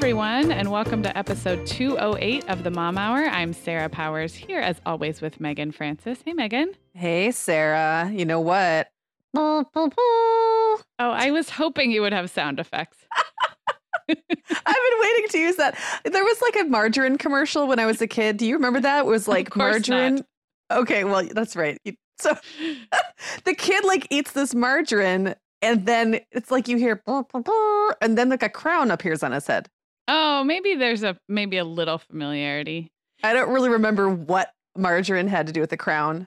Everyone, and welcome to episode 208 of the Mom Hour. I'm Sarah Powers here as always with Meagan Francis. Hey Meagan. Hey Sarah. You know what? Oh, I was hoping you would have sound effects. I've been waiting to use that. There was like a margarine commercial when I was a kid. Do you remember that? It was like margarine. Not. Okay, well, that's right. So the kid like eats this margarine and then it's like you hear and then like a crown appears on his head. Oh, maybe there's a maybe a little familiarity. I don't really remember what margarine had to do with the crown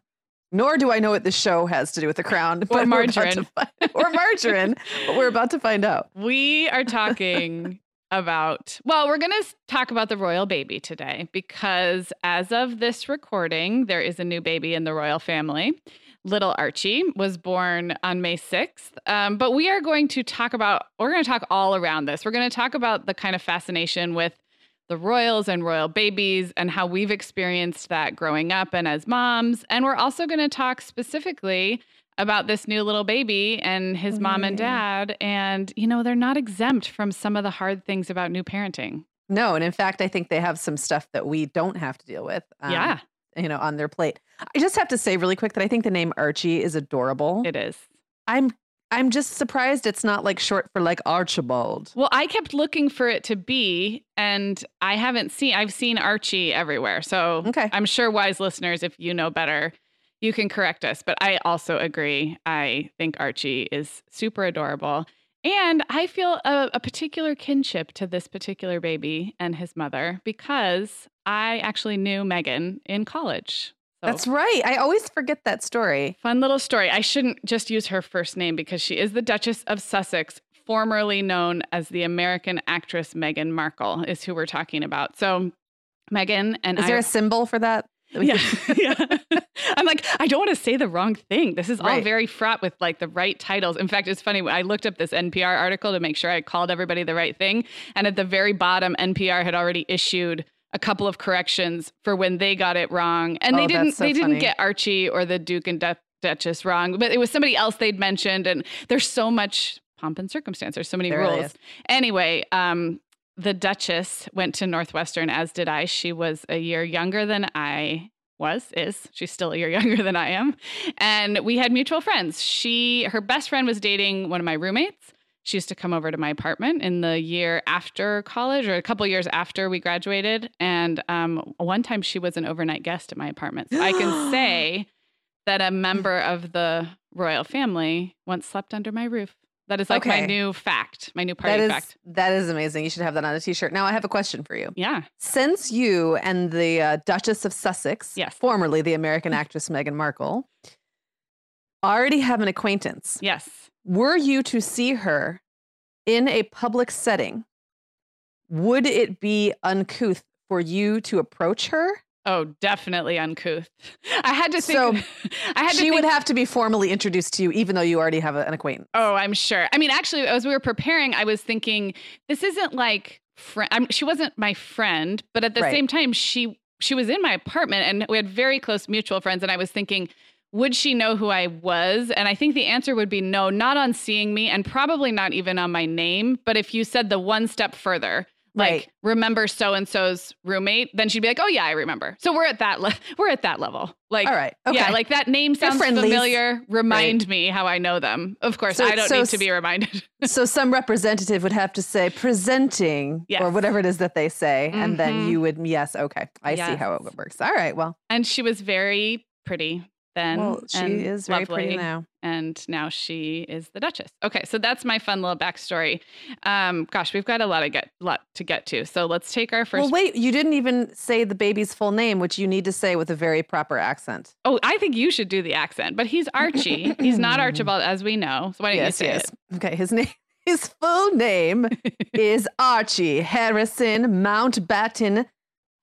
nor do I know what the show has to do with the crown. Or margarine. Find, or margarine, but we're about to find out. We are talking about, well, we're going to talk about the royal baby today because as of this recording, there is a new baby in the royal family. Little Archie was born on May 6th. Um, but we are going to talk about, we're going to talk all around this. We're going to talk about the kind of fascination with the royals and royal babies and how we've experienced that growing up and as moms. And we're also going to talk specifically about this new little baby and his mm-hmm. mom and mm-hmm. dad. And, you know, they're not exempt from some of the hard things about new parenting. No. And in fact, I think they have some stuff that we don't have to deal with. Um, yeah. You know, on their plate. I just have to say really quick that I think the name Archie is adorable. It is. I'm I'm just surprised it's not like short for like Archibald. Well, I kept looking for it to be, and I haven't seen. I've seen Archie everywhere, so okay. I'm sure wise listeners, if you know better, you can correct us. But I also agree. I think Archie is super adorable, and I feel a, a particular kinship to this particular baby and his mother because I actually knew Meghan in college. So, That's right. I always forget that story. Fun little story. I shouldn't just use her first name because she is the Duchess of Sussex, formerly known as the American actress Meghan Markle, is who we're talking about. So, Meghan and is I, there a symbol for that? Yeah, yeah. I'm like, I don't want to say the wrong thing. This is all right. very fraught with like the right titles. In fact, it's funny. I looked up this NPR article to make sure I called everybody the right thing, and at the very bottom, NPR had already issued a couple of corrections for when they got it wrong, and they oh, didn't. So they funny. didn't get Archie or the Duke and du- Duchess wrong, but it was somebody else they'd mentioned. And there's so much pomp and circumstance. There's so many there rules. Anyway, um, the Duchess went to Northwestern, as did I. She was a year younger than I was is she's still a year younger than i am and we had mutual friends she her best friend was dating one of my roommates she used to come over to my apartment in the year after college or a couple years after we graduated. And um, one time she was an overnight guest at my apartment. So I can say that a member of the royal family once slept under my roof. That is like okay. my new fact, my new party that is, fact. That is amazing. You should have that on a t-shirt. Now I have a question for you. Yeah. Since you and the uh, Duchess of Sussex, yes. formerly the American actress Meghan Markle, already have an acquaintance. Yes were you to see her in a public setting, would it be uncouth for you to approach her? Oh, definitely uncouth. I had to think. So, I had to She think, would have to be formally introduced to you, even though you already have an acquaintance. Oh, I'm sure. I mean, actually, as we were preparing, I was thinking this isn't like friend. She wasn't my friend, but at the Right. same time, she she was in my apartment, and we had very close mutual friends. And I was thinking, would she know who I was? And I think the answer would be no, not on seeing me, and probably not even on my name. But if you said the one step further. Like Right. remember so and so's roommate, then she'd be like, "Oh yeah, I remember." So we're at that le- we're at that level. Like, All right. Okay. yeah, like that name sounds familiar. Remind me how I know them. Of course, So- I don't so need to be reminded. so some representative would have to say presenting or whatever it is that they say. And then Mhm. you would, yes, okay. I see how it works. All right. Well, and she was very pretty then. well she and is very pretty now. And now she is the Duchess. Okay, so that's my fun little backstory. Um, gosh, we've got a lot of get lot to get to. So let's take our first. Well, wait, you didn't even say the baby's full name, which you need to say with a very proper accent. oh, I think you should do the accent, but he's Archie. he's not Archibald, as we know. So why don't yes, you say yes. Okay, his name his full name is Archie Harrison Mountbatten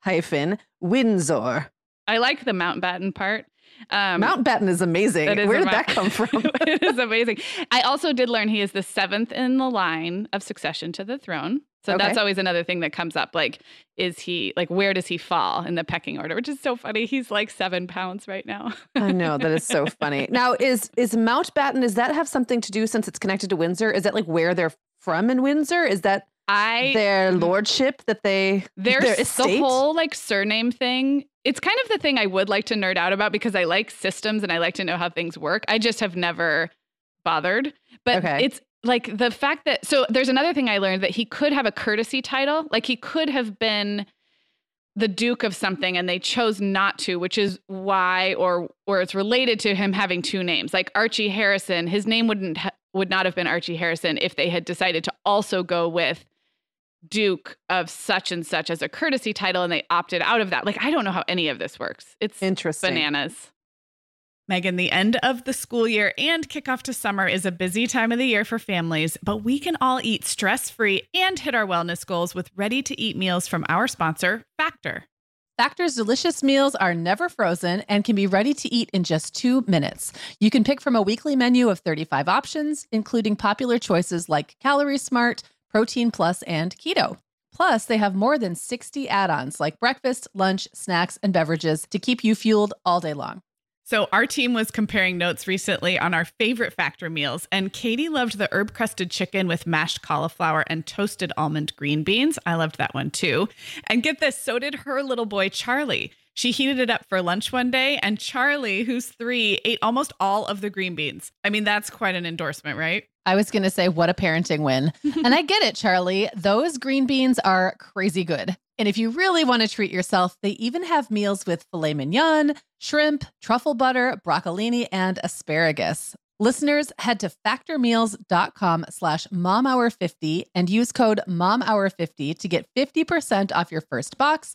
hyphen Windsor. I like the Mountbatten part. Um, Mountbatten is amazing. Is Where did that come from? it is amazing. I also did learn he is the seventh in the line of succession to the throne. So that's always another thing that comes up. Like, is he like where does he fall in the pecking order? Which is so funny. He's like seven pounds right now. I know that is so funny. Now, is is Mountbatten? Does that have something to do since it's connected to Windsor? Is that like where they're from in Windsor? Is that I their lordship that they there's their the whole like surname thing. It's kind of the thing I would like to nerd out about because I like systems and I like to know how things work. I just have never bothered. But Okay. it's like the fact that so there's another thing I learned that he could have a courtesy title. Like he could have been the duke of something and they chose not to, which is why or or it's related to him having two names. Like Archie Harrison, his name wouldn't ha- would not have been Archie Harrison if they had decided to also go with Duke of such and such as a courtesy title and they opted out of that. Like I don't know how any of this works. It's Interesting. bananas. Meagan, the end of the school year and kickoff to summer is a busy time of the year for families, but we can all eat stress free and hit our wellness goals with ready to eat meals from our sponsor, Factor. Factor's delicious meals are never frozen and can be ready to eat in just two minutes. You can pick from a weekly menu of 35 options, including popular choices like Calorie Smart, Protein Plus, and Keto. Plus, they have more than 60 add ons like breakfast, lunch, snacks, and beverages to keep you fueled all day long. So, our team was comparing notes recently on our favorite Factor meals, and Katie loved the herb crusted chicken with mashed cauliflower and toasted almond green beans. I loved that one too. And get this, so did her little boy, Charlie. She heated it up for lunch one day, and Charlie, who's three, ate almost all of the green beans. I mean, that's quite an endorsement, right? I was going to say, what a parenting win. and I get it, Charlie. Those green beans are crazy good. And if you really want to treat yourself, they even have meals with filet mignon, shrimp, truffle butter, broccolini, and asparagus. Listeners, head to factormeals.com slash momhour50 and use code momhour50 to get 50% off your first box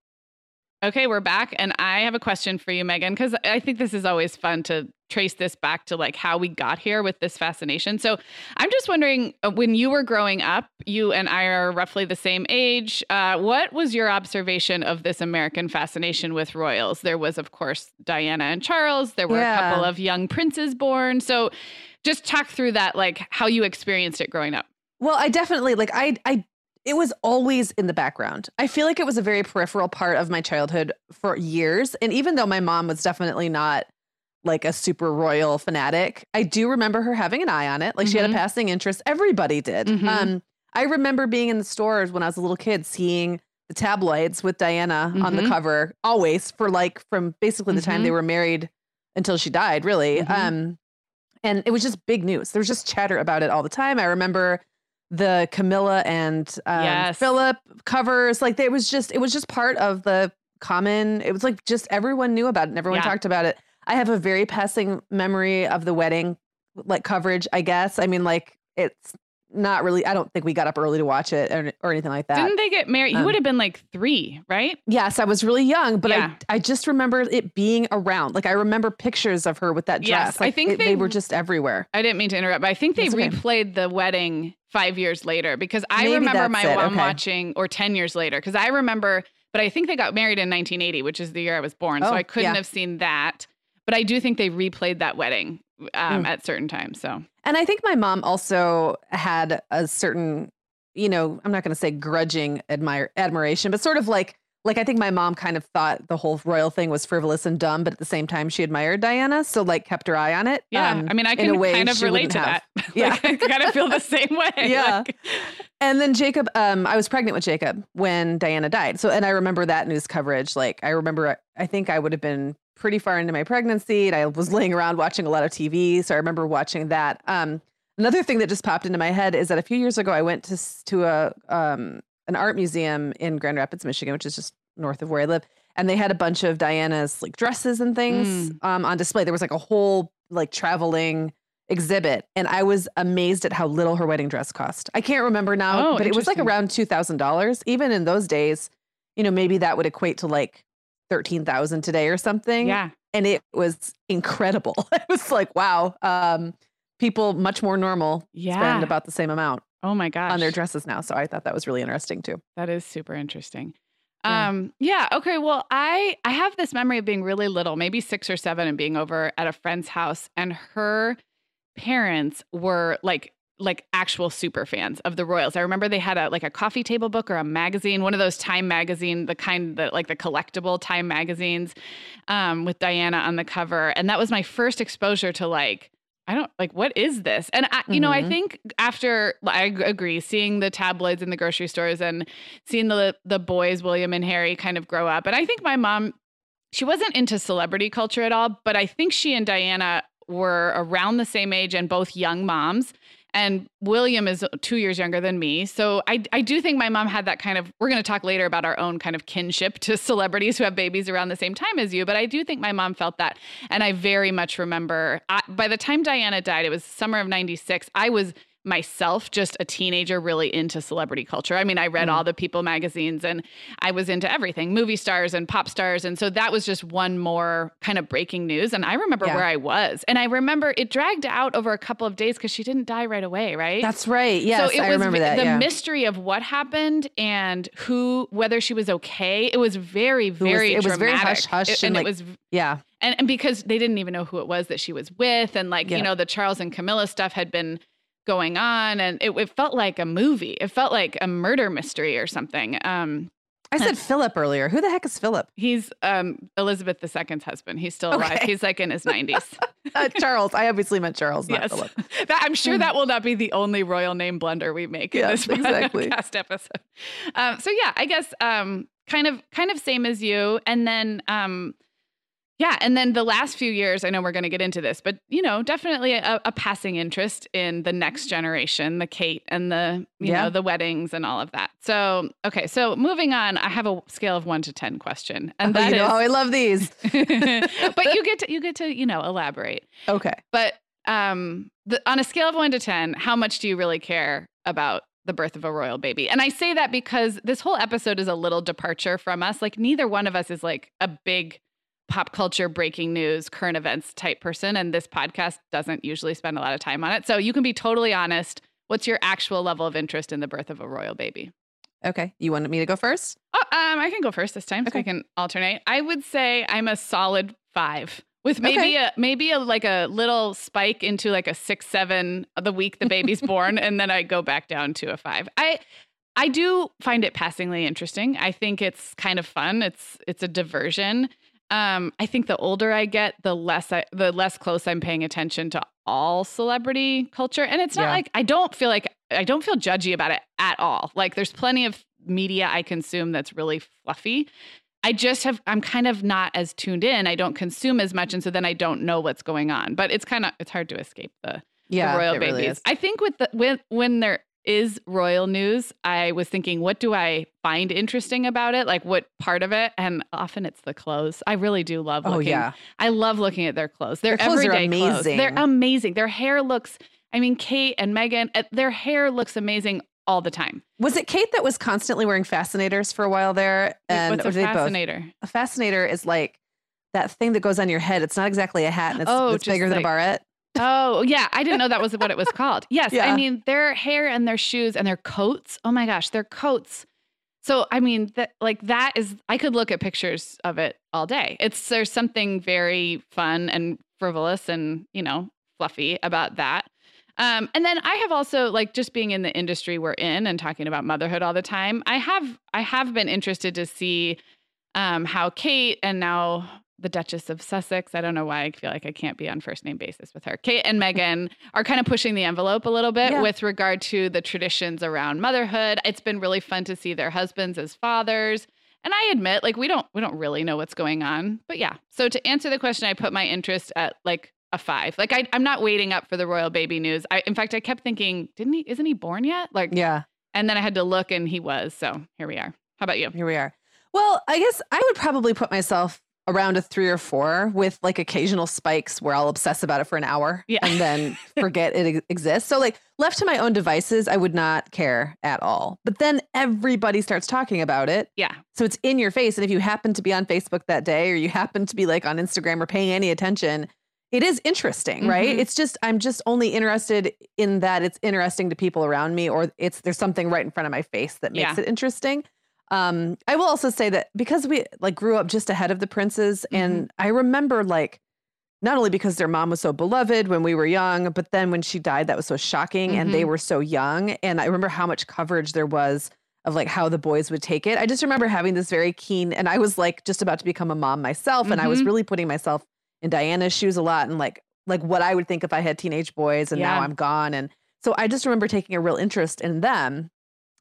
Okay, we're back. And I have a question for you, Meagan, because I think this is always fun to trace this back to like how we got here with this fascination. So I'm just wondering uh, when you were growing up, you and I are roughly the same age. Uh, what was your observation of this American fascination with royals? There was, of course, Diana and Charles, there were Yeah. a couple of young princes born. So just talk through that, like how you experienced it growing up. Well, I definitely like I I it was always in the background. I feel like it was a very peripheral part of my childhood for years. And even though my mom was definitely not like a super royal fanatic, I do remember her having an eye on it. Like she had a passing interest. Everybody did. Mhm. Um I remember being in the stores when I was a little kid seeing the tabloids with Diana on the Mhm. cover always for like from basically the time they Mhm. were married until she died, really. Um and it was just big news. There was just chatter about it all the time. I remember the Camilla and um, Yes. Philip covers. Like it was just it was just part of the common. It was like just everyone knew about it and everyone Yeah. talked about it. I have a very passing memory of the wedding like coverage. I guess. I mean, like it's not really. I don't think we got up early to watch it or, or anything like that. Didn't they get married? you um, would have been like three, right? Yes, I was really young, but Yeah. I I just remember it being around. Like I remember pictures of her with that dress. Yes, I think it- they, they- were just everywhere. I didn't mean to interrupt, but I think they okay. replayed the wedding five years later because I Maybe remember my it, mom okay. watching, or 10 years later, because I remember, but I think they got married in 1980, which is the year I was born. so Oh, I couldn't yeah. have seen that. But I do think they replayed that wedding um, Mm. at certain times. So, And I think my mom also had a certain, you know, I'm not going to say grudging admire admiration, but sort of like like I think my mom kind of thought the whole royal thing was frivolous and dumb, but at the same time she admired Diana, so like kept her eye on it. yeah, Um, I mean, I can kind of relate to have. that. Yeah. like, I kind of feel the same way. Yeah. Like, And then Jacob, um, I was pregnant with Jacob when Diana died. So, and I remember that news coverage. Like, I remember, I think I would have been pretty far into my pregnancy, and I was laying around watching a lot of TV. So I remember watching that. Um, another thing that just popped into my head is that a few years ago, I went to to a um, an art museum in Grand Rapids, Michigan, which is just north of where I live, and they had a bunch of Diana's like dresses and things um, on display. There was like a whole like traveling exhibit and I was amazed at how little her wedding dress cost. I can't remember now, Oh, but it was like around $2,000. Even in those days, you know, maybe that would equate to like 13,000 today or something. yeah. And it was incredible. it was like, wow. Um, people much more normal Yeah. spend about the same amount Oh my gosh. on their dresses now. So I thought that was really interesting too. That is super interesting. Yeah. Um yeah, okay. Well, I I have this memory of being really little, maybe 6 or 7 and being over at a friend's house and her parents were like like actual super fans of the Royals. I remember they had a like a coffee table book or a magazine, one of those Time magazine, the kind that like the collectible Time magazines um with Diana on the cover and that was my first exposure to like I don't like what is this? And I, you know, I Mhm. think after I agree, seeing the tabloids in the grocery stores and seeing the the boys, William and Harry, kind of grow up, and I think my mom, she wasn't into celebrity culture at all, but I think she and Diana were around the same age and both young moms. And William is two years younger than me. So I, I do think my mom had that kind of, we're going to talk later about our own kind of kinship to celebrities who have babies around the same time as you. But I do think my mom felt that. And I very much remember I, by the time Diana died, it was summer of 96. I was myself just a teenager really into celebrity culture. I mean, I read Mm. all the People magazines and I was into everything, movie stars and pop stars. And so that was just one more kind of breaking news. And I remember Yeah. where I was. And I remember it dragged out over a couple of days because she didn't die right away, right? That's right. Yes, so it I was remember that. the yeah. mystery of what happened and who, whether she was okay. It was very, very it was very dramatic. hush-hush It- and, and like, it was yeah. and, and because they didn't even know who it was that she was with and like Yeah. you know the charles and camilla stuff had been going on and it, it felt like a movie it felt like a murder mystery or something um I said Philip earlier. Who the heck is Philip? he's um elizabeth ii's husband he's still alive Okay. he's like in his 90s Uh, Charles. I obviously meant Charles, not yes Philip. that, i'm sure that will not be the only royal name blunder we make in Yes, this exactly. podcast episode um so yeah i guess um kind of kind of same as you and then um yeah, and then the last few years, I know we're going to get into this, but you know, definitely a, a, passing interest in the next generation, the Kate and the you yeah. know the weddings and all of that. So okay, so moving on, I have a scale of one to ten question, and oh, that you know is, I love these. but you get to you get to you know elaborate. Okay, but um, the, on a scale of one to ten, how much do you really care about the birth of a royal baby. And I say that because this whole episode is a little departure from us. Like neither one of us is like a big pop culture breaking news, current events type person. And this podcast doesn't usually spend a lot of time on it. So you can be totally honest. What's your actual level of interest in the birth of a royal baby? Okay. You wanted me to go first? Oh, um, I can go first this time. Okay. So we can alternate. I would say I'm a solid five with maybe okay. a maybe a like a little spike into like a six seven the week the baby's born and then i go back down to a five i i do find it passingly interesting i think it's kind of fun it's it's a diversion um, I think the older I get, the less I, the less close I'm paying attention to all celebrity culture. And it's not yeah. like I don't feel like I don't feel judgy about it at all. Like there's plenty of media I consume that's really fluffy. I just have I'm kind of not as tuned in. I don't consume as much, and so then I don't know what's going on. But it's kind of it's hard to escape the, yeah, the royal babies. Really I think with the when when they're is royal news, I was thinking, what do I find interesting about it? Like, what part of it? And often it's the clothes. I really do love oh, looking. Oh, yeah. I love looking at their clothes. Their, their clothes everyday clothes. They're amazing. Their hair looks, I mean, Kate and Meghan, uh, their hair looks amazing all the time. Was it Kate that was constantly wearing fascinators for a while there? And What's a fascinator? Both? A fascinator is like that thing that goes on your head. It's not exactly a hat and it's, oh, it's bigger like, than a barrette. Oh, yeah. I didn't know that was what it was called. Yes. Yeah. I mean, their hair and their shoes and their coats. Oh my gosh, their coats. So, I mean, that like that is I could look at pictures of it all day. It's there's something very fun and frivolous and, you know, fluffy about that. Um, and then I have also like just being in the industry we're in and talking about motherhood all the time. I have I have been interested to see um, how Kate and now the Duchess of Sussex. I don't know why I feel like I can't be on first name basis with her. Kate and Meghan are kind of pushing the envelope a little bit yeah. with regard to the traditions around motherhood. It's been really fun to see their husbands as fathers. And I admit, like we don't we don't really know what's going on. But yeah. So to answer the question, I put my interest at like a five. Like I, I'm not waiting up for the royal baby news. I in fact I kept thinking, didn't he isn't he born yet? Like yeah. And then I had to look and he was. So here we are. How about you? Here we are. Well, I guess I would probably put myself around a three or four with like occasional spikes where I'll obsess about it for an hour yeah. and then forget it exists. So, like, left to my own devices, I would not care at all. But then everybody starts talking about it. Yeah. So it's in your face. And if you happen to be on Facebook that day or you happen to be like on Instagram or paying any attention, it is interesting, right? Mm-hmm. It's just, I'm just only interested in that it's interesting to people around me or it's, there's something right in front of my face that makes yeah. it interesting. Um, I will also say that because we like grew up just ahead of the princes, mm-hmm. and I remember like not only because their mom was so beloved when we were young, but then when she died, that was so shocking, mm-hmm. and they mm-hmm. were so young. And I remember how much coverage there was of like how the boys would take it. I just remember having this very keen, and I was like just about to become a mom myself, mm-hmm. and I was mm-hmm. really putting myself in Diana's shoes a lot, and like like what I would think if I had teenage boys, and yeah. now I'm gone, and so I just remember taking a real interest in them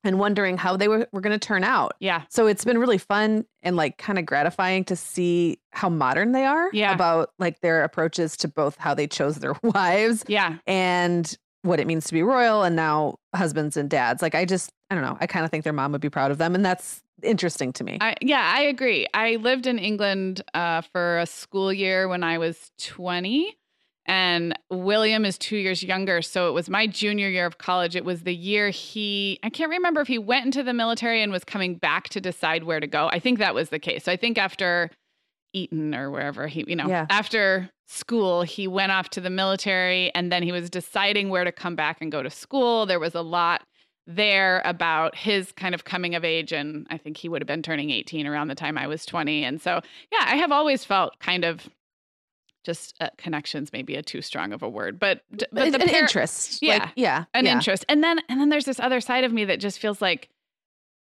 and wondering how they were, were going to turn out. Yeah. So it's been really fun and like kind of gratifying to see how modern they are yeah. about like their approaches to both how they chose their wives. Yeah. And what it means to be royal and now husbands and dads. Like I just I don't know. I kind of think their mom would be proud of them and that's interesting to me. I, yeah, I agree. I lived in England uh, for a school year when I was 20 and William is two years younger. So it was my junior year of college. It was the year he, I can't remember if he went into the military and was coming back to decide where to go. I think that was the case. So I think after Eton or wherever he, you know, yeah. after school, he went off to the military and then he was deciding where to come back and go to school. There was a lot there about his kind of coming of age. And I think he would have been turning 18 around the time I was 20. And so, yeah, I have always felt kind of just uh, connections maybe a too strong of a word but but an, par- interest yeah like, yeah. an yeah. interest. And then and then there's this other side of me that just feels like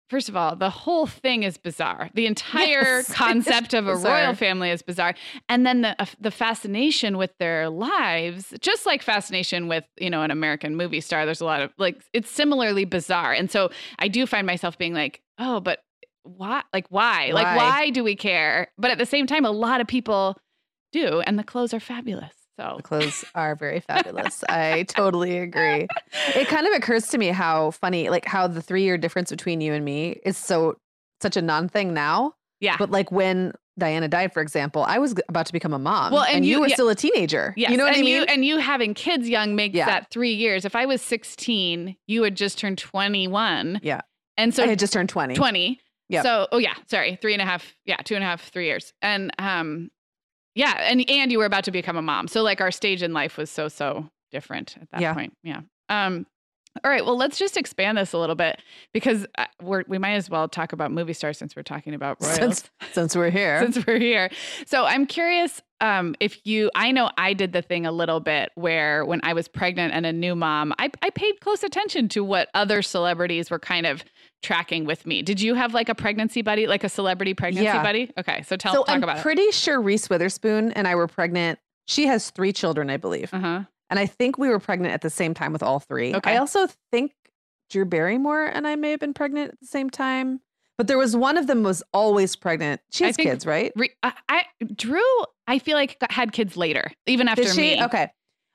first of all the whole thing is bizarre. The entire yes, concept of a royal family is bizarre. And then the uh, the fascination with their lives just like fascination with you know an american movie star there's a lot of like it's similarly bizarre. And so i do find myself being like oh but why like why? why? like why do we care? But at the same time a lot of people do, and the clothes are fabulous. So The clothes are very fabulous. I totally agree. It kind of occurs to me how funny, like how the three year difference between you and me is so such a non thing now. yeah, But like when Diana died, for example, I was about to become a mom. Well, and you, you- were yeah. still a teenager. yes, You know what and I mean? You, and you having kids young makes Yeah. that three years. If I was 16, you had just turned 21. Yeah. and so I had just turned 20. 20. Yeah. So, oh yeah, sorry, three and a half, yeah, two and a half, three years. And um, yeah, and and you were about to become a mom. So like our stage in life was so so different at that Yeah. point. Yeah. Um, all right, well, let's just expand this a little bit because uh, we're we might as well talk about movie stars since we're talking about royals Since, since we're here. since we're here. So I'm curious um, if you, I know I did the thing a little bit where when I was pregnant and a new mom, I, I paid close attention to what other celebrities were kind of tracking with me. Did you have like a pregnancy buddy, like a celebrity pregnancy Yeah. buddy? Okay, so tell us about. so talk I'm about pretty sure Reese Witherspoon and I were pregnant. She has three children, I believe. Uh huh. And I think we were pregnant at the same time with all three. Okay. I also think Drew Barrymore and I may have been pregnant at the same time. But there was one of them was always pregnant. She has think- kids, right? Re- I, I Drew, I feel like had kids later, even after Did she? me. Okay.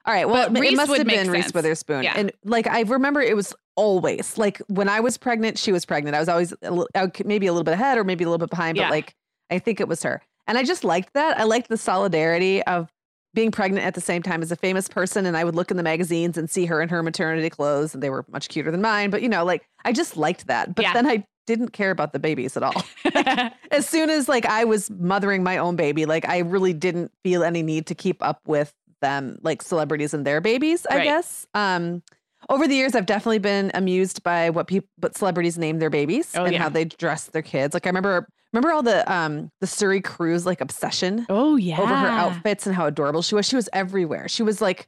All right. Well, But it Reese must would have make been Reese. Witherspoon. Yeah. And like I remember it was always like when I was pregnant, she was pregnant. I was always a little, maybe a little bit ahead or maybe a little bit behind, Yeah. but like I think it was her. And I just liked that. I liked the solidarity of being pregnant at the same time as a famous person. And I would look in the magazines and see her in her maternity clothes, and they were much cuter than mine. But you know, like I just liked that. But Yeah. then I didn't care about the babies at all. as soon as like I was mothering my own baby, like I really didn't feel any need to keep up with them, like celebrities and their babies, I Right. guess. Um, over the years, I've definitely been amused by what people, what celebrities name their babies Oh, and yeah. how they dress their kids. Like I remember, remember all the um the Suri Cruise like obsession oh yeah. over her outfits and how adorable she was. She was everywhere. She was like,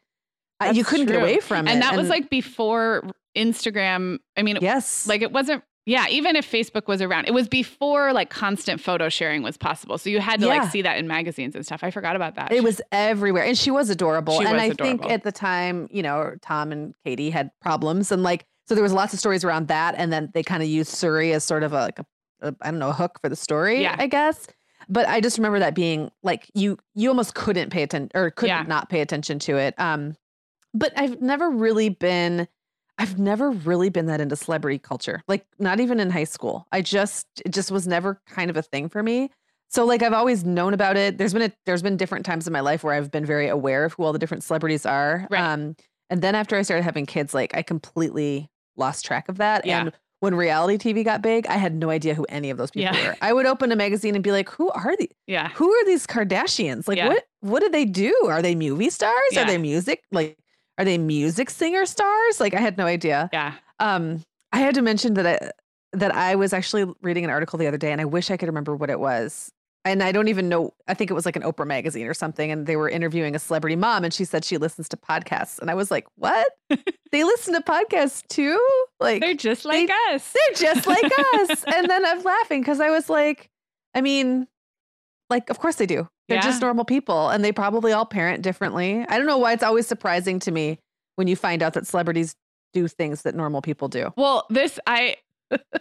uh, you couldn't get away from it. and that was like before Instagram. I mean, it- yes, like it wasn't yeah even if facebook was around it was before like constant photo sharing was possible so you had to Yeah. like see that in magazines and stuff i forgot about that It was everywhere. And she was adorable. She and was I think at the time, you know, Tom and Katie had problems. And like, so there was lots of stories around that. And then they kind of used Suri as sort of a, like a, a, I don't know, a hook for the story, Yeah. I guess. But I just remember that being like, you, you almost couldn't pay attention or couldn't Yeah. not pay attention to it. Um, but I've never really been, I've never really been that into celebrity culture, like not even in high school. I just, it just was never kind of a thing for me. So like I've always known about it. There's been a, there's been different times in my life where I've been very aware of who all the different celebrities are. Right. Um, and then after I started having kids, like I completely lost track of that. Yeah. And when reality TV got big, I had no idea who any of those people Yeah. were. I would open a magazine and be like, "Who are these? yeah Who are these Kardashians? Like Yeah. what what do they do? Are they movie stars? Yeah. Are they music like are they music singer stars? Like I had no idea. yeah Um, I had to mention that I that I was actually reading an article the other day, and I wish I could remember what it was. And I don't even know. I think it was like an Oprah magazine or something, and they were interviewing a celebrity mom, and she said she listens to podcasts, and I was like, "What? they listen to podcasts too? Like they're just like us they're just like us?" And then I'm laughing because I was like, I mean, like, of course they do. They're Yeah. just normal people, and they probably all parent differently. I don't know why it's always surprising to me when you find out that celebrities do things that normal people do. well this i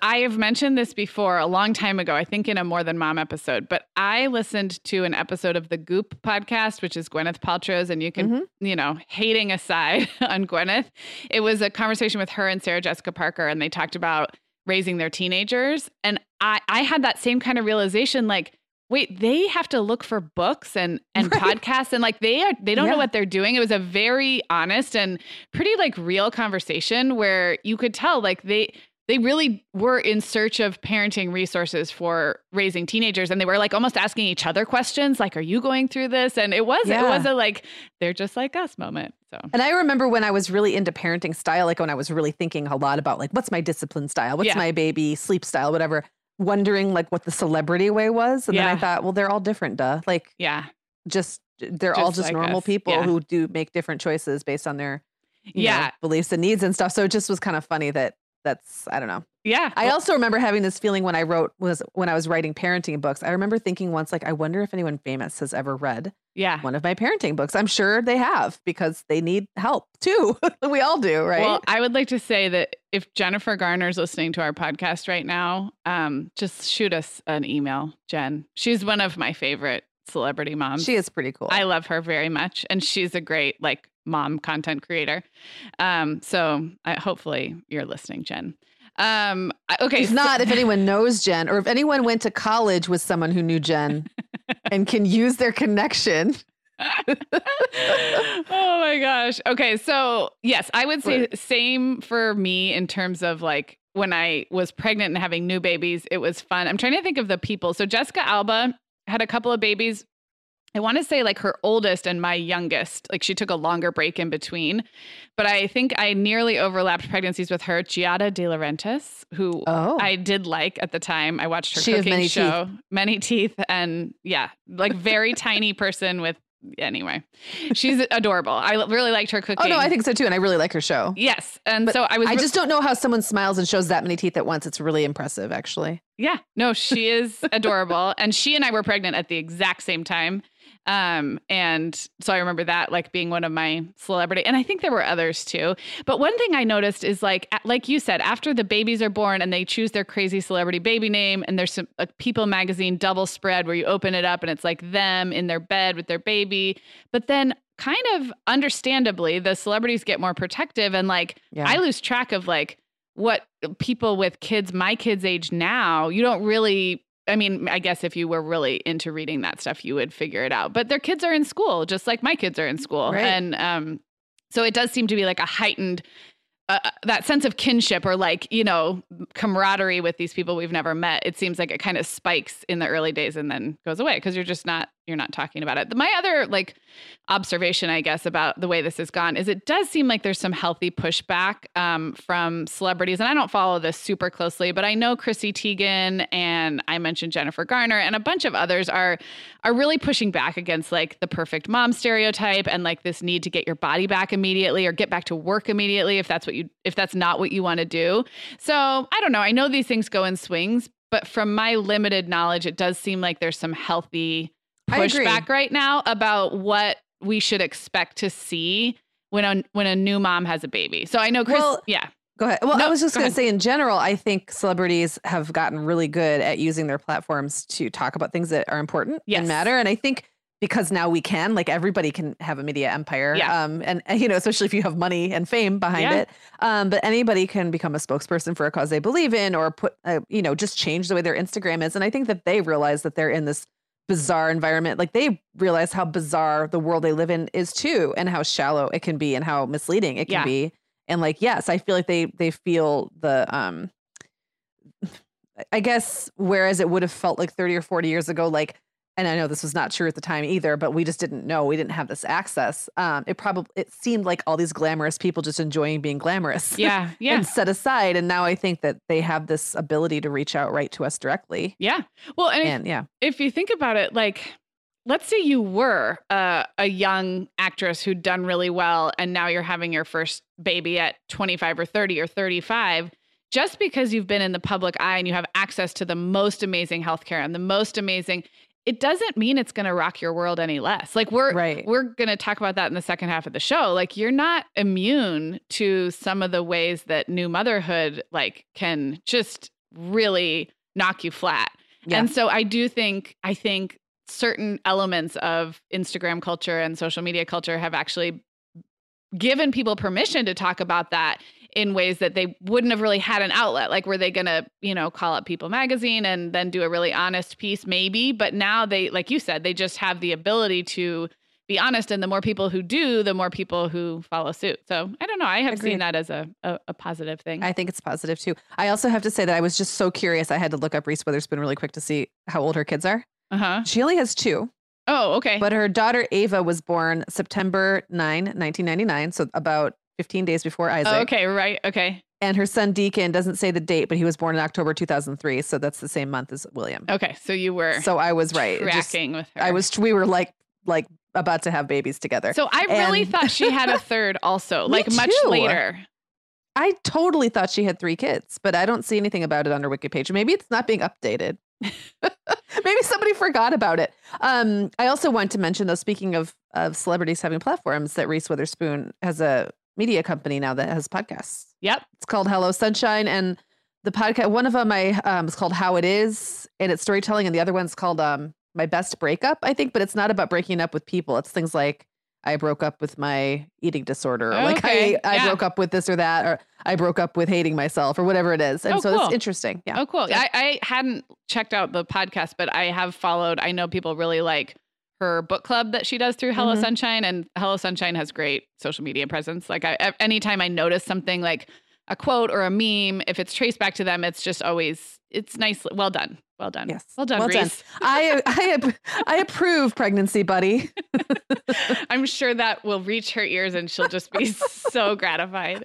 i have mentioned this before a long time ago i think in a more than mom episode but i listened to an episode of the goop podcast which is gwyneth paltrow's and you can Mhm. you know, hating aside on Gwyneth, it was a conversation with her and Sarah Jessica Parker, and they talked about raising their teenagers. And I, I had that same kind of realization, like, wait, they have to look for books and and Right. podcasts, and like they are they don't know what they're doing. It was a very honest and pretty like real conversation where you could tell like they they really were in search of parenting resources for raising teenagers and they were like almost asking each other questions like are you going through this? And it was it was a like they're just like us moment so. And I remember when I was really into parenting style, like when I was really thinking a lot about like what's my discipline style, what's Yeah. my baby sleep style, whatever, wondering like what the celebrity way was. And then I thought, well, they're all different, duh. Like yeah just they're all Just just like normal us, people yeah. who do make different choices based on their you know, yeah beliefs and needs and stuff. So it just was kind of funny that that's I don't know. yeah I also remember having this feeling when I wrote was when I was writing parenting books. I remember thinking once like I wonder if anyone famous has ever read yeah one of my parenting books. I'm sure they have because they need help too. we all do, right? Well, I would like to say that if Jennifer Garner's listening to our podcast right now, um, just shoot us an email, Jen. She's one of my favorite celebrity moms. She is pretty cool. I love her very much, and she's a great like mom content creator. Um, so I, hopefully you're listening, Jen. Um, okay, if so- not, if anyone knows Jen, or if anyone went to college with someone who knew Jen and can use their connection. oh my gosh. Okay, so yes, I would say same for me in terms of like when I was pregnant and having new babies, it was fun. I'm trying to think of the people. So Jessica Alba had a couple of babies. I want to say like her oldest and my youngest. Like she took a longer break in between. But I think I nearly overlapped pregnancies with her, Giada De Laurentiis, who Oh, I did like at the time. I watched her She cooking many show, Many Teeth, and yeah, like very tiny person with. Anyway, she's adorable. I really liked her cooking. oh no, I think so too, and I really like her show. yes, and But so I was. I re- just don't know how someone smiles and shows that many teeth at once. It's really impressive, actually. yeah, no, she is adorable, and she and I were pregnant at the exact same time. Um, and so I remember that like being one of my celebrity, and I think there were others too. But one thing I noticed is like, like you said, after the babies are born and they choose their crazy celebrity baby name, and there's some a People magazine double spread where you open it up and it's like them in their bed with their baby. But then, kind of understandably, the celebrities get more protective, and like Yeah. I lose track of like what people with kids my kids age now you don't really i mean i guess if you were really into reading that stuff you would figure it out. But their kids are in school just like my kids are in school. Right. and um so it does seem to be like a heightened uh, that sense of kinship or like you know camaraderie with these people we've never met. It seems like it kind of spikes in the early days and then goes away because you're just not you're not talking about it. My other like observation i guess about the way this has gone is it does seem like there's some healthy pushback um, from celebrities. And i don't follow this super closely but i know chrissy teigen and i mentioned jennifer garner and a bunch of others are are really pushing back against like the perfect mom stereotype and like this need to get your body back immediately or get back to work immediately if that's what you if that's not what you want to do. So i don't know. I know these things go in swings but from my limited knowledge it does seem like there's some healthy. Pushback right now about what we should expect to see when a when a new mom has a baby. So I know Chris Well, yeah. Go ahead. Well, No, I was just going to say, in general, I think celebrities have gotten really good at using their platforms to talk about things that are important Yes. and matter. And I think because now we can, like everybody can have a media empire. Yeah. Um, and, and, you know, especially if you have money and fame behind Yeah. it. Um, but anybody can become a spokesperson for a cause they believe in or put, uh, you know, just change the way their Instagram is. And I think that they realize that they're in this bizarre environment. Like they realize how bizarre the world they live in is too, and how shallow it can be and how misleading it can Yeah. be. And like, yes, I feel like they they feel the um I guess whereas it would have felt like 30 or 40 years ago, like, and I know this was not true at the time either, but we just didn't know. We didn't have this access. Um, it probably it seemed like all these glamorous people just enjoying being glamorous. Yeah. Yeah. and set aside. And now I think that they have this ability to reach out right to us directly. yeah. Well, and, if- yeah. if you think about it, like, let's say you were uh, a young actress who'd done really well, and now you're having your first baby at 25 or 30 or 35. Just because you've been in the public eye and you have access to the most amazing healthcare and the most amazing, it doesn't mean it's going to rock your world any less. Like we're Right. we're going to talk about that in the second half of the show. Like you're not immune to some of the ways that new motherhood like can just really knock you flat. Yeah. And so I do think I think certain elements of Instagram culture and social media culture have actually given people permission to talk about that in ways that they wouldn't have really had an outlet. Like were they going to, you know, call up People magazine and then do a really honest piece maybe, but now they like you said, they just have the ability to be honest and the more people who do, the more people who follow suit. So, I don't know, I have Agreed. seen that as a a, a positive thing. I think it's positive too. I also have to say that I was just so curious. I had to look up Reese Witherspoon really quick to see how old her kids are. uh-huh. She only has two, Oh, okay. but her daughter Ava was born September 9, 1999. So about 15 days before Isaac. Oh, okay, right. Okay. And her son Deacon doesn't say the date, but he was born in October 2003. So that's the same month as William. Okay. So you were So I was right. It just- with her. I was, we were like, like about to have babies together. So I really And- thought she had a third also, like much later. I totally thought she had three kids, but I don't see anything about it on her wiki page. Maybe it's not being updated. Maybe somebody forgot about it. Um, I also want to mention, though, speaking of of celebrities having platforms, that Reese Witherspoon has a media company now that has podcasts. Yep. It's called Hello Sunshine, and the podcast one of them I um, is called How It Is, and it's storytelling, and the other one's called um, my best breakup, I think, but it's not about breaking up with people. It's things like I broke up with my eating disorder. Or like Okay, I, I yeah. broke up with this or that, or I broke up with hating myself or whatever it is. And Oh, so cool. it's interesting. Yeah. Oh, cool. I, I hadn't checked out the podcast, but I have followed. I know people really like her book club that she does through Hello Mhm. Sunshine, and Hello Sunshine has great social media presence. Like, I, anytime I notice something like a quote or a meme, if it's traced back to them, it's just always it's nice. Well done. Well done. Yes. Well done, Well done. I I I approve pregnancy, buddy. I'm sure that will reach her ears, and she'll just be so gratified.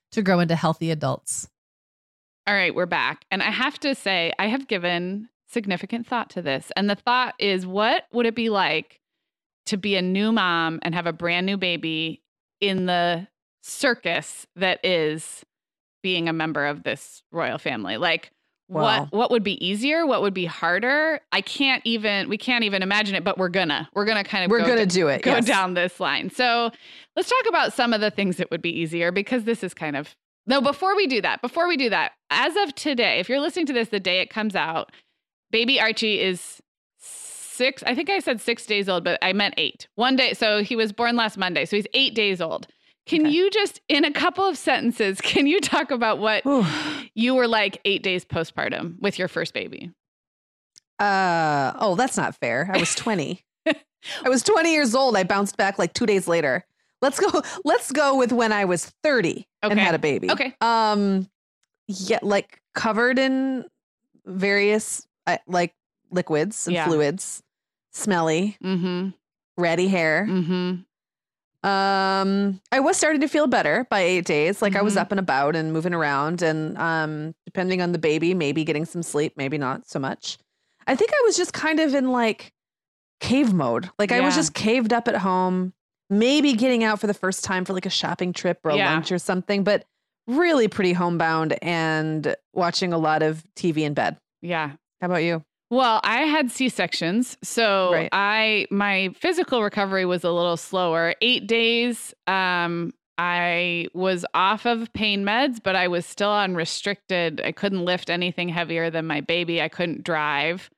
to grow into healthy adults. All right, we're back. And I have to say, I have given significant thought to this. And the thought is what would it be like to be a new mom and have a brand new baby in the circus that is being a member of this royal family? Like, Wow. what what would be easier? What would be harder? I can't even we can't even imagine it, but we're gonna we're gonna kind of We're go gonna do it. go yes. down this line. So let's talk about some of the things that would be easier because this is kind of no, before we do that, before we do that, as of today, if you're listening to this the day it comes out, baby Archie is six, I think I said six days old, but I meant eight. One day, so he was born last Monday, so he's eight days old. Can Okay. you just, in a couple of sentences, can you talk about what Whew. you were like eight days postpartum with your first baby? Uh oh, that's not fair. I was 20. I was 20 years old. I bounced back like 2 days later. Let's go let's go with when I was 30 and had a baby. Okay. Um yeah, like covered in various uh, like liquids and Yeah. fluids, smelly, Mm-hmm. ratty hair. Mm-hmm. Um, I was starting to feel better by eight days. Like I was Mhm. up and about and moving around, and um, depending on the baby, maybe getting some sleep, maybe not so much. I think I was just kind of in like cave mode. Like I was just caved up at home, maybe getting out for the first time for like a shopping trip or a Yeah. lunch or something, but really pretty homebound and watching a lot of TV in bed. Yeah. How about you? Well, I had C sections, so Right. I my physical recovery was a little slower. Eight days. Um, I was off of pain meds, but I was still on restricted. I couldn't lift anything heavier than my baby. I couldn't drive.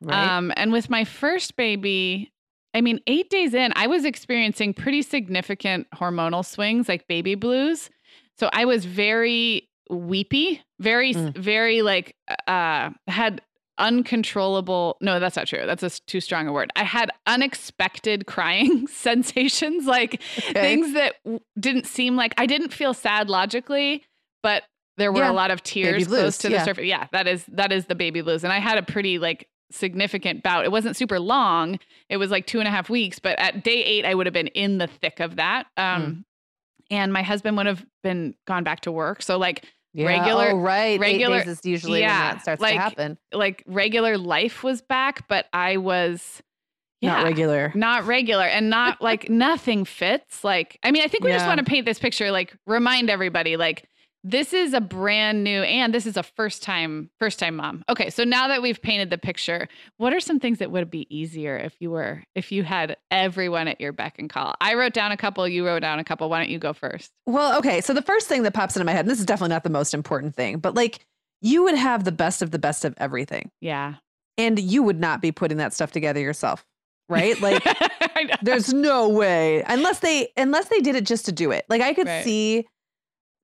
Right. Um, and with my first baby, I mean, eight days in, I was experiencing pretty significant hormonal swings, like baby blues. So I was very weepy, very, Mm. very like, uh, had uncontrollable. No, that's not true. That's a too strong a word. I had unexpected crying sensations, like Okay. things that w- didn't seem like I didn't feel sad logically, but there were Yeah. a lot of tears close to the yeah. surface. Yeah, that is that is the baby blues, and I had a pretty like significant bout. It wasn't super long. It was like two and a half weeks, but at day eight, I would have been in the thick of that. Um, Mm. and my husband would have been gone back to work. So like Yeah. regular- Oh, right. regular- is usually yeah, when that starts like, to happen. like regular life was back, but I was Not regular. not regular and not like nothing fits. Like, I mean, I think we just want to paint this picture, like remind everybody, like this is a brand new and this is a first time, first time mom. Okay. So now that we've painted the picture, what are some things that would be easier if you were, if you had everyone at your beck and call? I wrote down a couple, you wrote down a couple. Why don't you go first? Well, okay. So the first thing that pops into my head, and this is definitely not the most important thing, but like you would have the best of the best of everything. Yeah. And you would not be putting that stuff together yourself. Right? Like there's no way. Unless they unless they did it just to do it. Like I could Right. see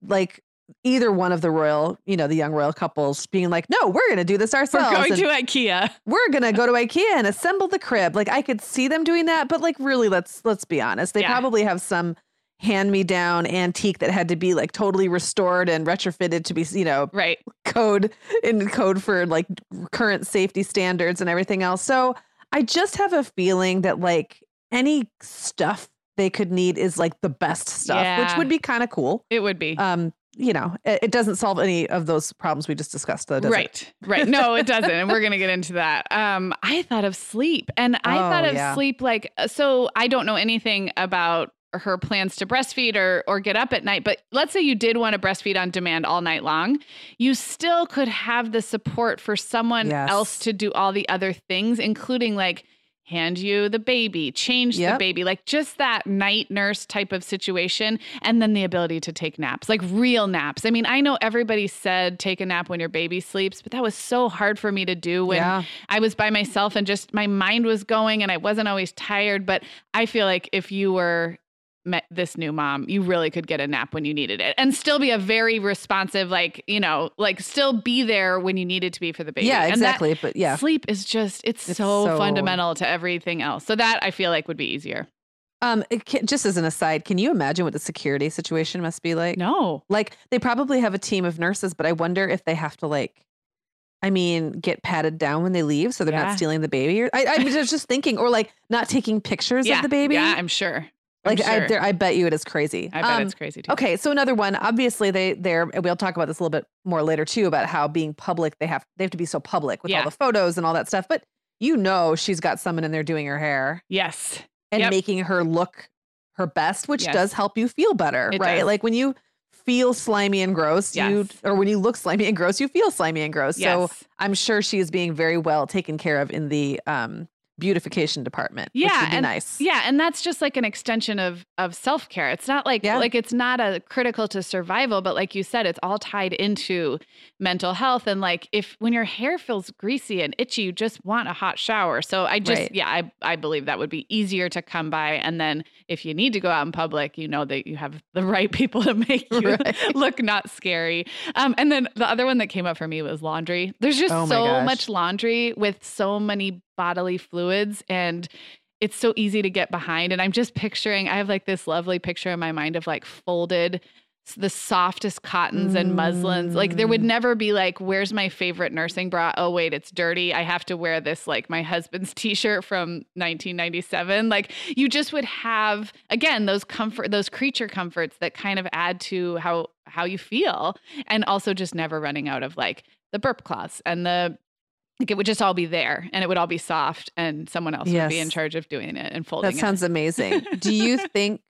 like either one of the royal, you know, the young royal couples being like, no, we're gonna do this ourselves. we're going to IKEA. we're gonna go to IKEA and assemble the crib. Like I could see them doing that, but like really, let's let's be honest. They Yeah. probably have some hand-me-down antique that had to be like totally restored and retrofitted to be, you know, Right. code in code for like current safety standards and everything else. So I just have a feeling that like any stuff they could need is like the best stuff, which would be kind of cool. It would be. Um, you know, it, it doesn't solve any of those problems we just discussed, though, right right no it doesn't and we're gonna get into that um i thought of sleep and i Oh, thought of yeah. sleep like uh, so i don't know anything about her plans to breastfeed or or get up at night but let's say you did want to breastfeed on demand all night long you still could have the support for someone Yes. else to do all the other things including like hand you the baby change the baby like just that night nurse type of situation and then the ability to take naps like real naps i mean i know everybody said take a nap when your baby sleeps but that was so hard for me to do when yeah. I was by myself and just my mind was going and I wasn't always tired. But I feel like if you were met this new mom, you really could get a nap when you needed it and still be a very responsive, like, you know, like still be there when you needed to be for the baby. Yeah, that exactly. but yeah. Sleep is just, it's, It's so, so- fundamental to everything else. So that I feel like would be easier. Um, can, just as an aside, can you imagine what the security situation must be like? No. Like they probably have a team of nurses, but I wonder if they have to like, I mean, get patted down when they leave so they're Yeah. not stealing the baby. Or, I, I was just thinking, or like not taking pictures yeah. of the baby. Yeah, I'm sure. Like I, there, I bet you it is crazy. I bet Um, it's crazy too. Okay, so another one. Obviously, they they're we'll talk about this a little bit more later too about how being public they have they have to be so public with Yeah. all the photos and all that stuff. But you know, she's got someone in there doing her hair Yes. and Yep. making her look her best, which Yes. does help you feel better, It right? does. Like when you feel slimy and gross, you or when you look slimy and gross, you feel slimy and gross. So I'm sure she is being very well taken care of in the um beautification department. which Yeah, would be and- nice. Yeah, and that's just like an extension of of self-care. It's not like Yeah. like it's not a critical to survival, but like you said it's all tied into mental health and like if when your hair feels greasy and itchy, you just want a hot shower. So I just Right. yeah, I I believe that would be easier to come by and then if you need to go out in public, you know that you have the right people to make you Right. look not scary. Um and then the other one that came up for me was laundry. There's just Oh so gosh. much laundry with so many bodily fluids and it's so easy to get behind and i'm just picturing i have like this lovely picture in my mind of like folded the softest cottons and muslins like there would Mm. never be like where's my favorite nursing bra? Oh wait it's dirty. I have to wear this like my husband's t-shirt from 1997 like you just would have again those comfort those creature comforts that kind of add to how how you feel and also just never running out of like the burp cloths and the like it would just all be there and it would all be soft and someone else would be in charge of doing it and folding That sounds amazing. Do you think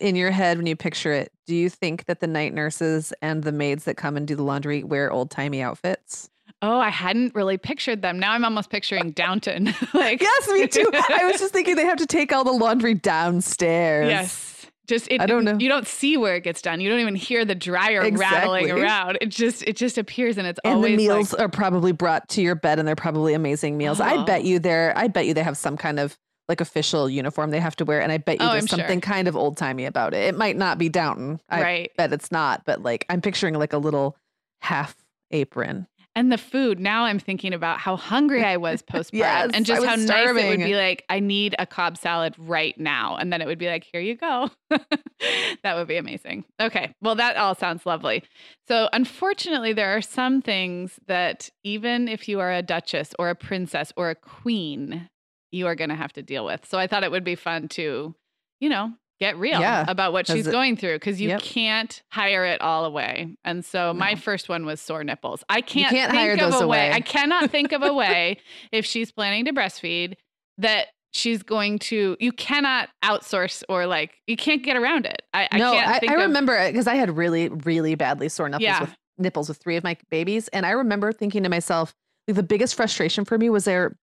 in your head when you picture it, do you think that the night nurses and the maids that come and do the laundry wear old-timey outfits? Oh, I hadn't really pictured them. Now I'm almost picturing Downton. like Yes, me too. I was just thinking they have to take all the laundry downstairs. Yes. Just it, I don't know. You don't see where it gets done. You don't even hear the dryer rattling around. It just it just appears and it's And always the like- meals are probably brought to your bed and they're probably amazing meals. I Oh. bet you they're I bet you they have some kind of like official uniform they have to wear. And I bet you Oh, there's I'm sure. something kind of old timey about it. It might not be Downton. I right. bet it's not, but like I'm picturing like a little half apron. And the food. Now I'm thinking about how hungry I was postpartum Yes, and just how nice it would be like, I need a Cobb salad right now. And then it would be like, here you go. that would be amazing. Okay. Well, that all sounds lovely. So, unfortunately, there are some things that even if you are a duchess or a princess or a queen, you are going to have to deal with. So, I thought it would be fun to, you know, get real Yeah, about what she's it- going through because you Yep. can't hire it all away. And so, my No. first one was sore nipples. I can't, can't think hire of those a way. away. I cannot think of a way if she's planning to breastfeed that she's going to you cannot outsource or like you can't get around it i, I no, I, I of remember uh, because I had really, really badly sore nipples Yeah. with nipples with three of my babies. And I remember thinking to myself, like, the biggest frustration for me was there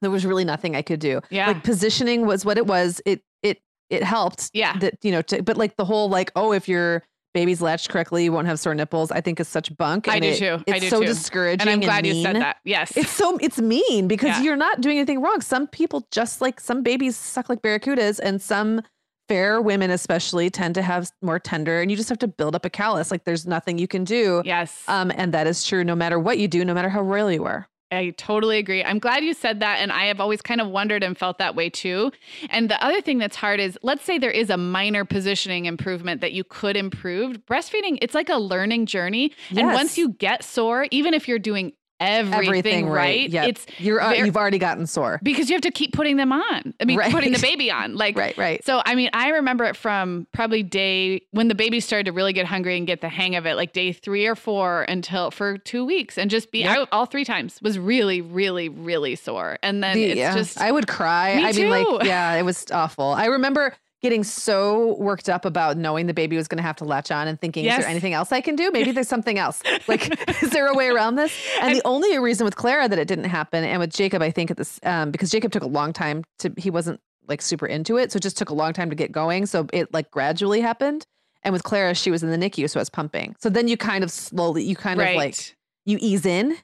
there was really nothing I could do. yeah Like positioning was what it was. It it it helped. Yeah. That you know, to, but like the whole like, oh, if your baby's latched correctly, you won't have sore nipples. I think is such bunk. I and do it- too. I It's do so too. discouraging. and i'm glad you said that yes It's so it's mean because Yeah. you're not doing anything wrong. Some people just like some babies suck like barracudas, and some fair women especially tend to have more tender, and you just have to build up a callus. Like there's nothing you can do. yes Um, and that is true no matter what you do, no matter how royal you are. I totally agree. I'm glad you said that. And I have always kind of wondered and felt that way too. And the other thing that's hard is let's say there is a minor positioning improvement that you could improve. Breastfeeding, it's like a learning journey. And once you get sore, even if you're doing everything, Everything right, right, yep. it's you're uh, you've already gotten sore. because you have to keep putting them on. I mean, Right. putting the baby on. Like, Right, right. So, I mean, I remember it from probably day when the baby started to really get hungry and get the hang of it, like day three or four until for two weeks and just be Yep. out all three times was really, really, really sore. And then The- it's yeah, just, I would cry. Me I mean, like, yeah, it was awful. I remember getting so worked up about knowing the baby was going to have to latch on and thinking, is there anything else I can do? Maybe there's something else. Like, is there a way around this? And, the only reason with Clara that it didn't happen, and with Jacob, I think at this, um, because Jacob took a long time to, he wasn't like super into it, so it just took a long time to get going. So it like gradually happened. And with Clara, she was in the NICU, so I was pumping. So then you kind of slowly, you kind right. of like you ease in.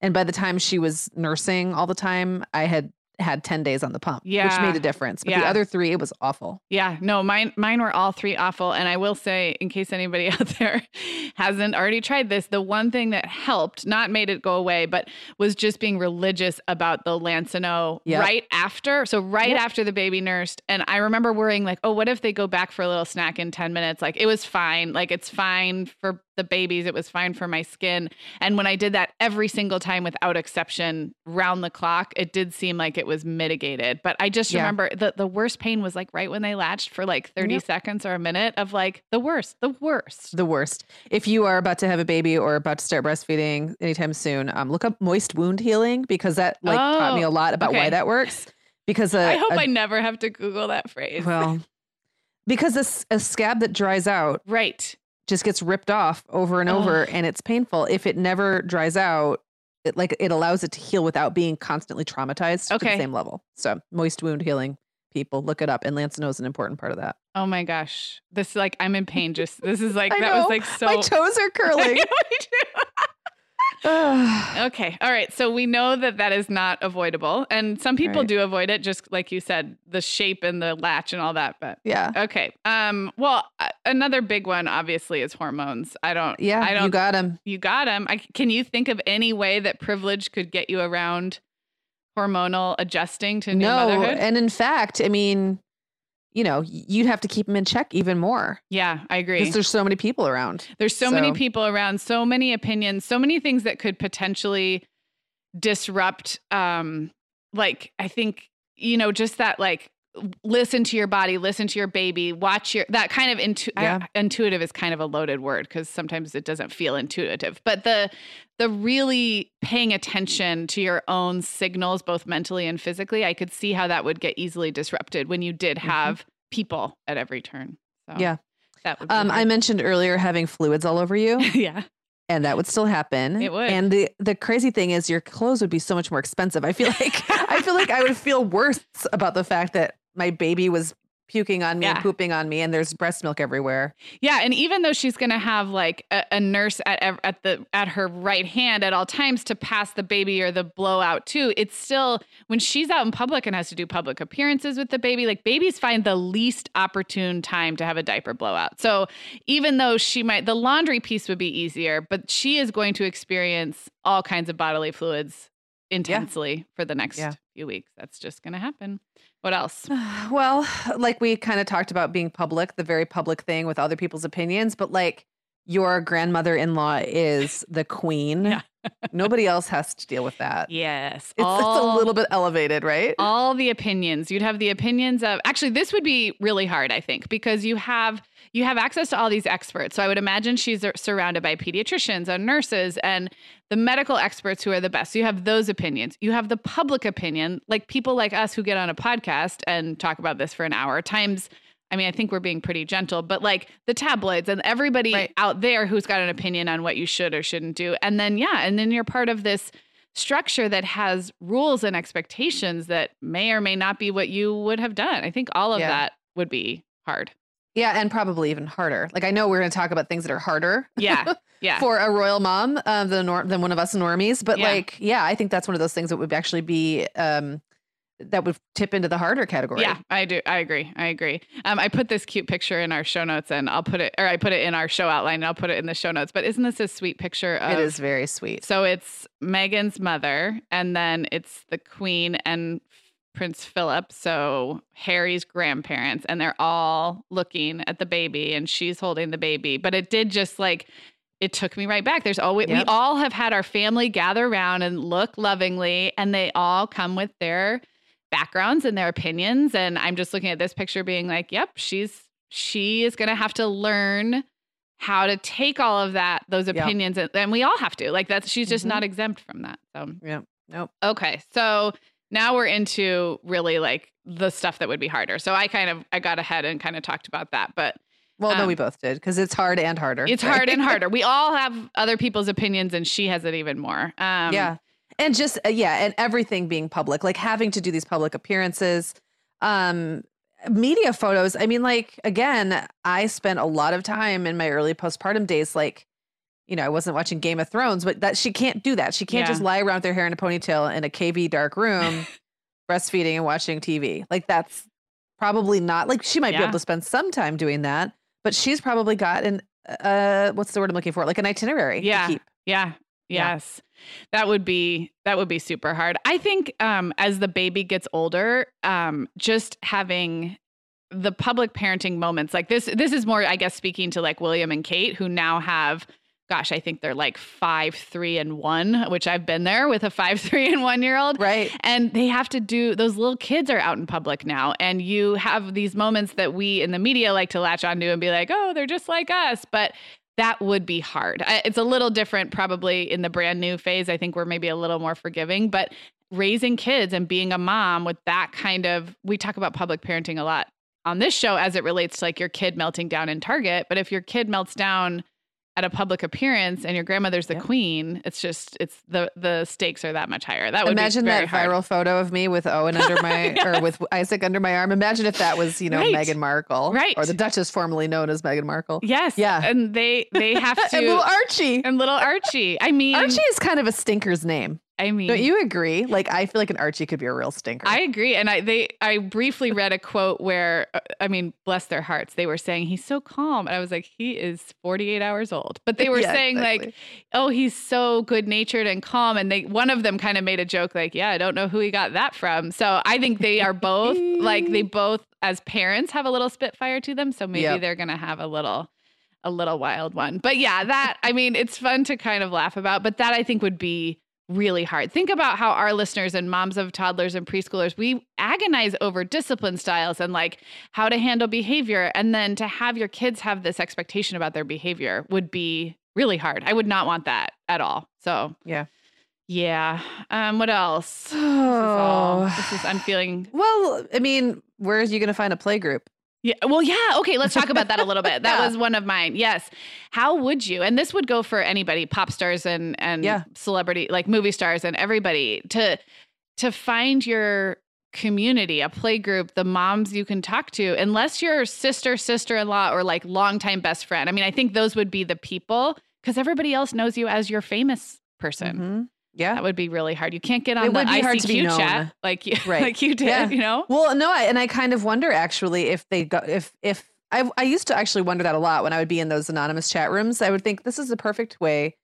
And by the time she was nursing all the time, I had had 10 days on the pump, which made a difference. But the other three, it was awful. Yeah, no, mine mine were all three awful. And I will say, in case anybody out there hasn't already tried this, the one thing that helped, not made it go away, but was just being religious about the Lansinoh Yep. right after. So right Yep. after the baby nursed. And I remember worrying, like, oh, what if they go back for a little snack in 10 minutes? Like it was fine. Like it's fine for the babies. It was fine for my skin. And when I did that every single time without exception, round the clock, it did seem like it was mitigated. But I just Yeah. remember the, the worst pain was like right when they latched for like 30 Yep. seconds or a minute of like the worst, the worst. The worst. If you are about to have a baby or about to start breastfeeding anytime soon, um, look up moist wound healing because that like taught me Oh, a lot about okay. why that works. Because a, I hope a- I never have to Google that phrase. well, because a, a scab that dries out right. Just gets ripped off over and over Ugh. and it's painful. If it never dries out, it like it allows it to heal without being constantly traumatized to Okay. the same level. So moist wound healing, people look it up. And Lansinoh is an important part of that. Oh my gosh. This like I'm in pain. Just this is like that was like so My toes are curling. Okay. All right. So we know that that is not avoidable. And some people Right. do avoid it, just like you said, the shape and the latch and all that. But yeah. okay. Um, well, uh, another big one obviously is hormones. I don't, Yeah. I don't, you got him. you got them. I, can you think of any way that privilege could get you around hormonal adjusting to new No. motherhood? And in fact, I mean, you know, you'd have to keep them in check even more yeah, I agree. because there's so many people around. There's so, many people around, so many opinions, so many things that could potentially disrupt um like I think you know just that like listen to your body, listen to your baby, watch your that kind of intu- I- intuitive is kind of a loaded word cuz sometimes it doesn't feel intuitive. But the the really paying attention to your own signals both mentally and physically, I could see how that would get easily disrupted when you did Mhm. have people at every turn. So Yeah. That would be Um, I mentioned earlier having fluids all over you. yeah. and that would still happen. It would. And the the crazy thing is, your clothes would be so much more expensive. I feel like I feel like I would feel worse about the fact that my baby was puking on me and pooping on me, and there's breast milk everywhere. Yeah, and even though she's going to have like a, a nurse at at the at her right hand at all times to pass the baby or the blowout too, it's still when she's out in public and has to do public appearances with the baby, like babies find the least opportune time to have a diaper blowout. So even though she might the laundry piece would be easier, but she is going to experience all kinds of bodily fluids intensely for the next Yeah. few weeks. That's just going to happen. What else? Well, like we kind of talked about being public, the very public thing with other people's opinions, but like your grandmother in law is the queen. Yeah. Nobody else has to deal with that. Yes. It's, it's a little bit elevated, right? all the opinions you'd have the opinions of actually this would be really hard i think because you have you have access to all these experts so i would imagine she's surrounded by pediatricians and nurses and the medical experts who are the best so you have those opinions you have the public opinion like people like us who get on a podcast and talk about this for an hour times I mean, I think we're being pretty gentle, but like the tabloids and everybody Right. out there who's got an opinion on what you should or shouldn't do. And then, yeah, and then you're part of this structure that has rules and expectations that may or may not be what you would have done. I think all of Yeah. that would be hard. Yeah, and probably even harder. Like I know we're going to talk about things that are harder Yeah. Yeah. for a royal mom um, than nor- than one of us normies, but Yeah. like yeah, I think that's one of those things that would actually be um, that would tip into the harder category. Yeah, I do. I agree. I agree. Um, I put this cute picture in our show notes, and I'll put it, or I put it in our show outline, and I'll put it in the show notes. But isn't this a sweet picture of? it is very sweet. So it's Meghan's mother, and then it's the Queen and Prince Philip. So Harry's grandparents, and they're all looking at the baby, and she's holding the baby. But it did just like it took me right back. There's always we all have had our family gather around and look lovingly, and they all come with their backgrounds and their opinions. And I'm just looking at this picture, being like, "Yep, she's she is going to have to learn." how to take all of that those opinions and, and we all have to like that's she's just Mhm. not exempt from that so yeah. Nope. okay so now we're into really like the stuff that would be harder so i kind of i got ahead and kind of talked about that but Well, no, Um, we both did because it's hard and harder. it's right? hard and harder we all have other people's opinions and she has it even more um yeah. And just uh, yeah, and everything being public, like having to do these public appearances, um media photos. I mean like again, I spent a lot of time in my early postpartum days like you know, I wasn't watching Game of Thrones, but that she can't do that. She can't Yeah. just lie around with her hair in a ponytail in a KV dark room breastfeeding and watching TV. Like that's probably not like she might be able to spend some time doing that, but she's probably got an uh what's the word I'm looking for? Like an itinerary Yeah. to keep. Yeah. Yeah. Yes. That would be that would be super hard. I think um as the baby gets older, um just having the public parenting moments like this this is more I guess speaking to like William and Kate who now have gosh, I think they're like 5 3 and 1, which I've been there with a 5 3 and 1 year old. Right. And they have to do those little kids are out in public now. And you have these moments that we in the media like to latch onto and be like, oh, they're just like us. But that would be hard. It's a little different, probably in the brand new phase. I think we're maybe a little more forgiving, but raising kids and being a mom with that kind of, we talk about public parenting a lot on this show as it relates to like your kid melting down in Target. But if your kid melts down at a public appearance and your grandmother's the Yep. queen, it's just, it's the, the stakes are that much higher. That would Imagine that hard. viral photo of me with Owen under my or with Isaac under my arm. Imagine if that was, you know, Right. Meghan Markle. Right. Or the Duchess formerly known as Meghan Markle. Yes. Yeah. And they they have to and little Archie. and little Archie. I mean Archie is kind of a stinker's name. I mean Don't you agree? Like I feel like an Archie could be a real stinker. I agree. And I they I briefly read a quote where uh, I mean, bless their hearts, they were saying he's so calm. And I was like, he is 48 hours old. But they were Yeah, saying like, oh, he's so good natured and calm. And they one of them kind of made a joke like, yeah, I don't know who he got that from. So I think they are both like they both as parents have a little spitfire to them. So maybe Yep. they're gonna have a little a little wild one. But yeah, that I mean, it's fun to kind of laugh about, but that I think would be really hard. Think about how our listeners and moms of toddlers and preschoolers, we agonize over discipline styles and like how to handle behavior. And then to have your kids have this expectation about their behavior would be really hard. I would not want that at all. So, Yeah. Yeah. Um, what else? This is all, Oh. this is, I'm feeling Well, I mean, where are you going to find a play group? Yeah. Well, yeah. Okay. Let's talk about that a little bit. That Yeah. was one of mine. Yes. How would you? And this would go for anybody, pop stars and and Yeah. celebrity, like movie stars and everybody to to find your community, a play group, the moms you can talk to, unless you're sister, sister in law, or like longtime best friend. I mean, I think those would be the people because everybody else knows you as your famous person. Mm-hmm. Yeah. That would be really hard. You can't get on It the would be hard to be ICQ chat like you, Right. like you did, Yeah. you know? Well, no, I, and I kind of wonder actually if they go if if I I used to actually wonder that a lot when I would be in those anonymous chat rooms. I would think this is the perfect way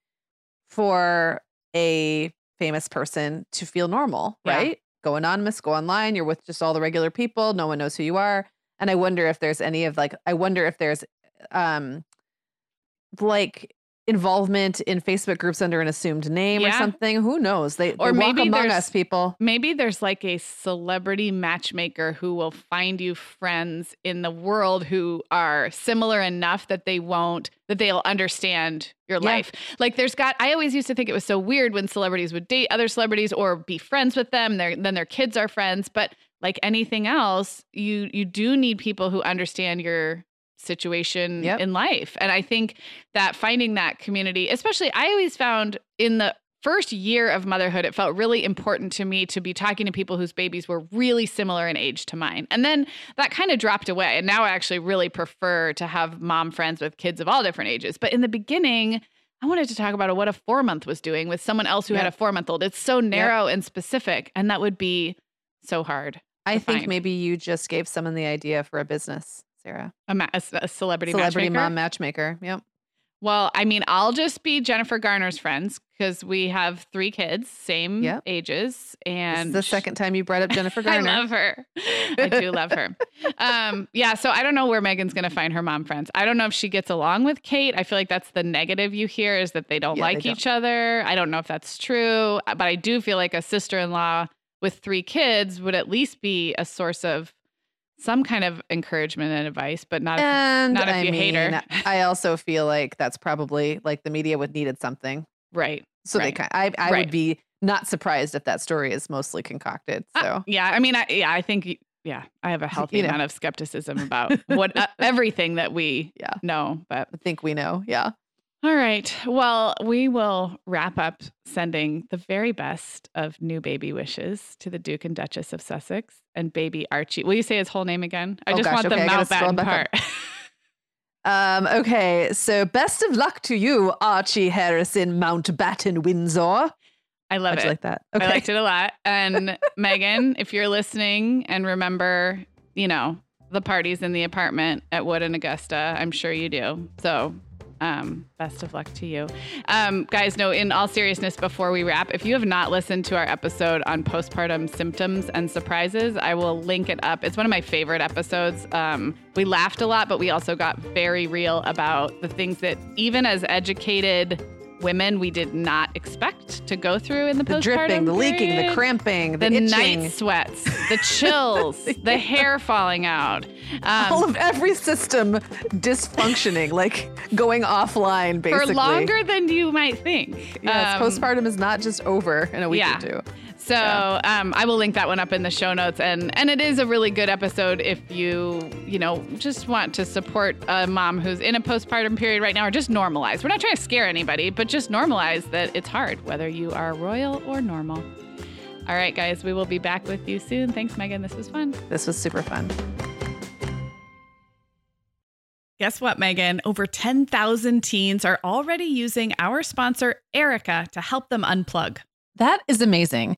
for a famous person to feel normal, Yeah. right? Go anonymous, go online, you're with just all the regular people, no one knows who you are. And I wonder if there's any of like I wonder if there's um like involvement in Facebook groups under an assumed name or something. Who knows? They Or they maybe among there's- us people. Maybe there's like a celebrity matchmaker who will find you friends in the world who are similar enough that they won't, that they'll understand your Yeah. life. Like there's got, I always used to think it was so weird when celebrities would date other celebrities or be friends with them. Their, then their kids are friends. But like anything else, you you do need people who understand your situation Yep. in life. And I think that finding that community, especially I always found in the first year of motherhood, it felt really important to me to be talking to people whose babies were really similar in age to mine. And then that kind of dropped away. And now I actually really prefer to have mom friends with kids of all different ages. But in the beginning, I wanted to talk about what a four month was doing with someone else who had a four month old. It's so narrow and specific, and that would be so hard. I think find. maybe you just gave someone the idea for a business, Sarah. A, ma- a a celebrity, Celebrity matchmaker. mom matchmaker. Yep. Well, I mean, I'll just be Jennifer Garner's friends because we have three kids, same Yep. ages, This and is the second time you brought up Jennifer Garner. I love her. I do love her. Um, yeah, so I don't know where Meghan's going to find her mom friends. I don't know if she gets along with Kate. I feel like that's the negative you hear is that they don't Yeah, they like don't. each other. I don't know if that's true, but I do feel like a sister-in-law with three kids would at least be a source of some kind of encouragement and advice, but not. if- and not if I you hate her. mean, I also feel like that's probably like the media would needed something. right. So Right. they kind I I Right. would be not surprised if that story is mostly concocted. Uh, So yeah, I mean, I, yeah, I think yeah, I have a healthy You know. amount of skepticism about what uh, everything that we Yeah. know. But I think we know. Yeah. All right, well, we will wrap up sending the very best of new baby wishes to the Duke and Duchess of Sussex and baby Archie. Will you say his whole name again? I Oh, just gosh, want the okay, I Mountbatten part. Um, okay, so best of luck to you, Archie Harrison Mountbatten Windsor. I love How'd it. like that? I liked it a lot. And Meghan, if you're listening and remember, you know, the parties in the apartment at Wood and Augusta, I'm sure you do. So, um, best of luck to you. Um, guys, no, in all seriousness, before we wrap, if you have not listened to our episode on postpartum symptoms and surprises, I will link it up. It's one of my favorite episodes. Um, we laughed a lot, but we also got very real about the things that, even as educated women, we did not expect to go through in the, postpartum. The dripping, the leaking, the cramping, the, the night sweats, the chills, the hair falling out. all Um, of every system dysfunctioning, like going offline, basically. for longer than you might think. Um, postpartum is not just over in a week yeah. or two. So um, I will link that one up in the show notes, and and it is a really good episode if you you know just want to support a mom who's in a postpartum period right now, or just normalize. We're not trying to scare anybody, but just normalize that it's hard whether you are royal or normal. All right, guys, we will be back with you soon. Thanks, Meagan. This was fun. This was super fun. Guess what, Meagan? Over 10,000 teens are already using our sponsor, Erika, to help them unplug. That is amazing.